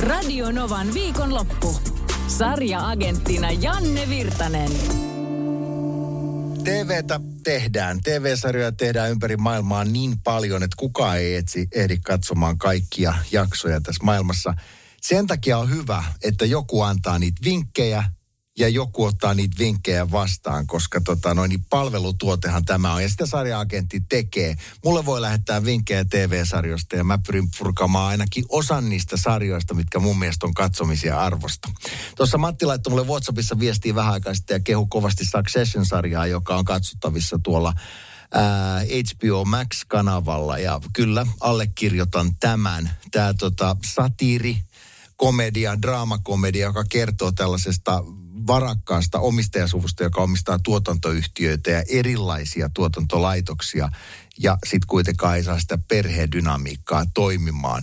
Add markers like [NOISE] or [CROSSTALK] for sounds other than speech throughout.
Radio Novan viikonloppu. Sarja-agenttina Janne Virtanen. TVtä tehdään. TV-sarjoja tehdään ympäri maailmaa niin paljon, että kukaan ei etsi, ehdi katsomaan kaikkia jaksoja tässä maailmassa. Sen takia on hyvä, että joku antaa niitä vinkkejä ja joku ottaa niitä vinkkejä vastaan, koska tota, noin, niin palvelutuotehan tämä on. Ja sitä sarja-agentti tekee. Mulle voi lähettää vinkkejä TV-sarjoista ja mä pyrin purkamaan ainakin osan niistä sarjoista, mitkä mun mielestä on katsomisia arvosta. Tuossa Matti laittoi mulle WhatsAppissa viestiä vähän aikaa sitten ja kehu kovasti Succession-sarjaa, joka on katsottavissa tuolla ää, HBO Max-kanavalla. Ja kyllä allekirjoitan tämän. Tämä tota, satiiri, komedia, draamakomedia, joka kertoo tällaisesta varakkaasta omistajasuvusta, joka omistaa tuotantoyhtiöitä ja erilaisia tuotantolaitoksia. Ja sitten kuitenkaan ei saa sitä perhedynamiikkaa toimimaan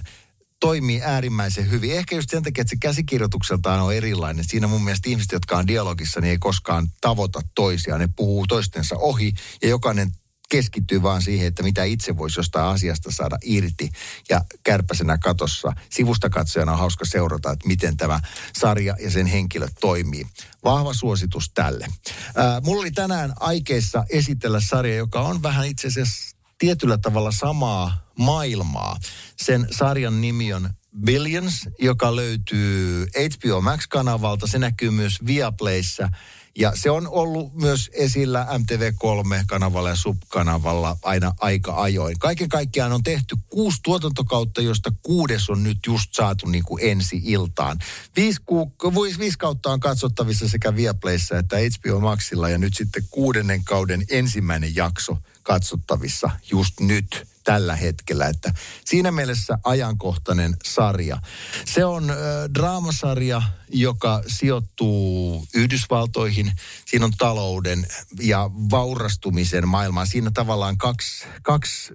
toimii äärimmäisen hyvin. Ehkä just sen takia, että se käsikirjoitukseltaan on erilainen. Siinä mun mielestä ihmiset, jotka on dialogissa, niin ei koskaan tavoita toisiaan. Ne puhuu toistensa ohi ja jokainen keskittyy vaan siihen, että mitä itse voisi jostain asiasta saada irti. Ja kärpäsenä katossa sivusta katsojana on hauska seurata, että miten tämä sarja ja sen henkilö toimii. Vahva suositus tälle. Ää, mulla oli tänään aikeissa esitellä sarja, joka on vähän itse asiassa tietyllä tavalla samaa maailmaa. Sen sarjan nimi on Billions, joka löytyy HBO Max-kanavalta. Se näkyy myös Viaplayssä ja se on ollut myös esillä MTV3-kanavalla ja Sub-kanavalla aina aika ajoin. Kaiken kaikkiaan on tehty kuusi tuotantokautta, josta kuudes on nyt just saatu niin kuin ensi iltaan. Viisi, ku, viisi kautta on katsottavissa sekä Viaplayssä että HBO Maxilla ja nyt sitten kuudennen kauden ensimmäinen jakso katsottavissa just nyt tällä hetkellä. Että siinä mielessä ajankohtainen sarja. Se on äh, draamasarja, joka sijoittuu Yhdysvaltoihin. Siinä on talouden ja vaurastumisen maailmaa. Siinä tavallaan kaksi, kaksi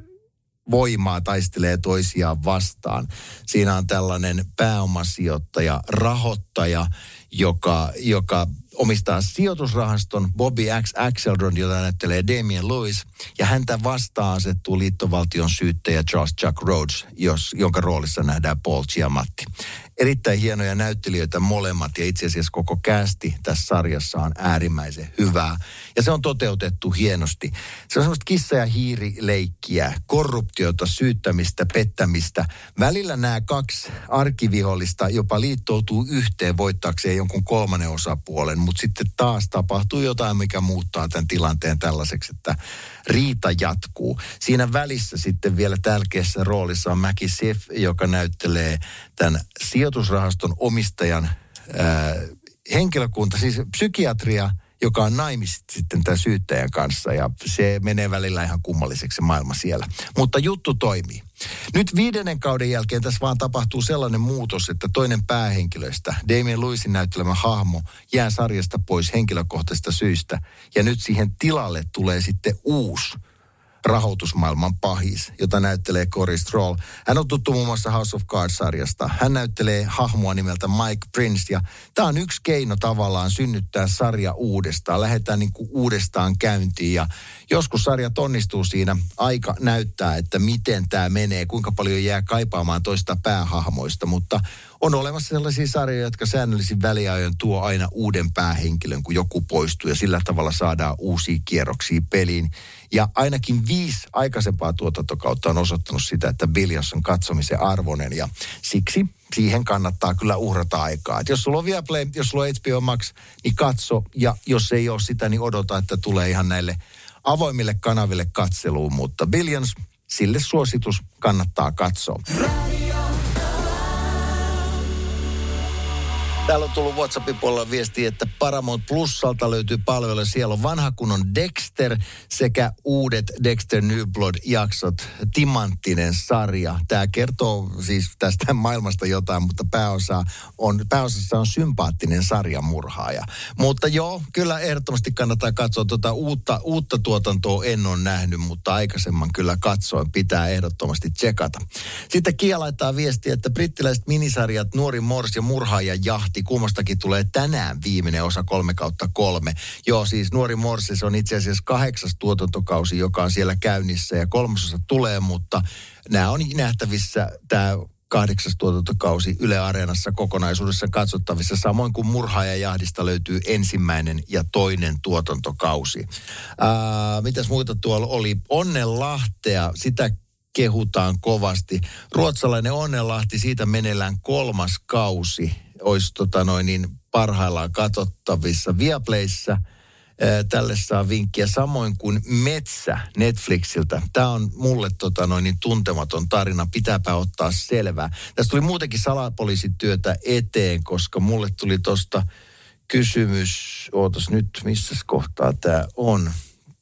voimaa taistelee toisiaan vastaan. Siinä on tällainen pääomasijoittaja, rahoittaja, joka, joka omistaa sijoitusrahaston Bobby X. Axeldron, jota näyttelee Damien Lewis, ja häntä vastaan asettuu liittovaltion syyttäjä Charles Chuck Rhodes, jos, jonka roolissa nähdään Paul Giamatti. Erittäin hienoja näyttelijöitä molemmat ja itse asiassa koko kästi tässä sarjassa on äärimmäisen hyvää. Ja se on toteutettu hienosti. Se on semmoista kissa- ja hiirileikkiä, korruptiota, syyttämistä, pettämistä. Välillä nämä kaksi arkivihollista jopa liittoutuu yhteen voittaakseen jonkun kolmannen osapuolen, mutta sitten taas tapahtuu jotain, mikä muuttaa tämän tilanteen tällaiseksi, että riita jatkuu. Siinä välissä sitten vielä tärkeässä roolissa on Mäki Sif, joka näyttelee tämän sijoitusrahaston omistajan ää, henkilökunta, siis psykiatria, joka on naimis sitten tämän syyttäjän kanssa ja se menee välillä ihan kummalliseksi se maailma siellä. Mutta juttu toimii. Nyt viidennen kauden jälkeen tässä vaan tapahtuu sellainen muutos, että toinen päähenkilöistä, Damien Lewisin näyttelemä hahmo, jää sarjasta pois henkilökohtaisista syistä. Ja nyt siihen tilalle tulee sitten uusi rahoitusmaailman pahis, jota näyttelee Cory Stroll. Hän on tuttu muun muassa House of Cards-sarjasta. Hän näyttelee hahmoa nimeltä Mike Prince ja tämä on yksi keino tavallaan synnyttää sarja uudestaan. Lähdetään niin kuin uudestaan käyntiin ja joskus sarjat onnistuu siinä. Aika näyttää, että miten tämä menee, kuinka paljon jää kaipaamaan toista päähahmoista, mutta on olemassa sellaisia sarjoja, jotka säännöllisin väliajoin tuo aina uuden päähenkilön, kun joku poistuu ja sillä tavalla saadaan uusia kierroksia peliin. Ja ainakin viisi aikaisempaa tuotantokautta on osoittanut sitä, että Billions on katsomisen arvoinen ja siksi siihen kannattaa kyllä uhrata aikaa. Et jos sulla on Viaplay, jos sulla on HBO Max, niin katso ja jos ei ole sitä, niin odota, että tulee ihan näille avoimille kanaville katseluun, mutta Billions, sille suositus kannattaa katsoa. Täällä on tullut WhatsAppin puolella viesti, että Paramount Plusalta löytyy palvelu. Siellä on vanha kunnon Dexter sekä uudet Dexter New Blood-jaksot. Timanttinen sarja. Tämä kertoo siis tästä [LAUGHS] maailmasta jotain, mutta pääosa on, pääosassa on sympaattinen sarjamurhaaja. Mutta joo, kyllä ehdottomasti kannattaa katsoa tuota uutta, uutta tuotantoa en ole nähnyt, mutta aikaisemman kyllä katsoin. Pitää ehdottomasti tsekata. Sitten Kia laittaa viestiä, että brittiläiset minisarjat Nuori Mors ja Murhaaja Jahti kummastakin tulee tänään viimeinen osa kolme kautta kolme. Joo, siis Nuori Morses on itse asiassa kahdeksas tuotantokausi, joka on siellä käynnissä ja kolmasosa tulee, mutta nämä on nähtävissä tämä kahdeksas tuotantokausi Yle Areenassa kokonaisuudessa katsottavissa, samoin kuin Murhaaja Jahdista löytyy ensimmäinen ja toinen tuotantokausi. Ää, mitäs muita tuolla oli? Onnenlahtea, sitä kehutaan kovasti. Ruotsalainen Onnenlahti, siitä meneillään kolmas kausi olisi tota noin, niin parhaillaan katsottavissa Viaplayssä. Tälle saa vinkkiä samoin kuin Metsä Netflixiltä. Tämä on mulle tota noin, niin tuntematon tarina. Pitääpä ottaa selvää. Tässä tuli muutenkin salapoliisityötä eteen, koska mulle tuli tuosta kysymys. Ootas nyt, missä kohtaa tämä on.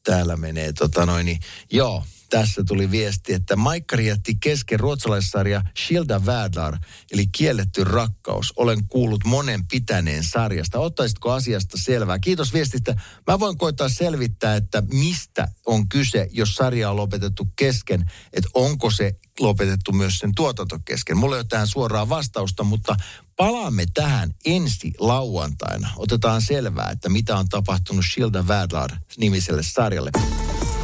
Täällä menee tota noin, niin, joo, tässä tuli viesti, että Maikkari jätti kesken ruotsalaissarja Shilda Värdar, eli Kielletty rakkaus. Olen kuullut monen pitäneen sarjasta. Ottaisitko asiasta selvää? Kiitos viestistä. Mä voin koittaa selvittää, että mistä on kyse, jos sarja on lopetettu kesken. Että onko se lopetettu myös sen tuotanto kesken. Mulla ei ole tähän suoraa vastausta, mutta palaamme tähän ensi lauantaina. Otetaan selvää, että mitä on tapahtunut Shilda Värdar nimiselle sarjalle.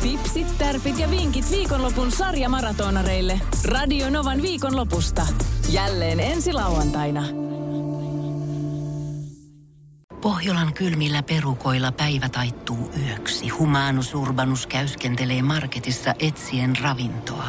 Tipsit, tärpit ja vinkit viikonlopun sarjamaratonareille. Radio Novan viikonlopusta. Jälleen ensi lauantaina. Pohjolan kylmillä perukoilla päivä taittuu yöksi. Humanus Urbanus käyskentelee marketissa etsien ravintoa.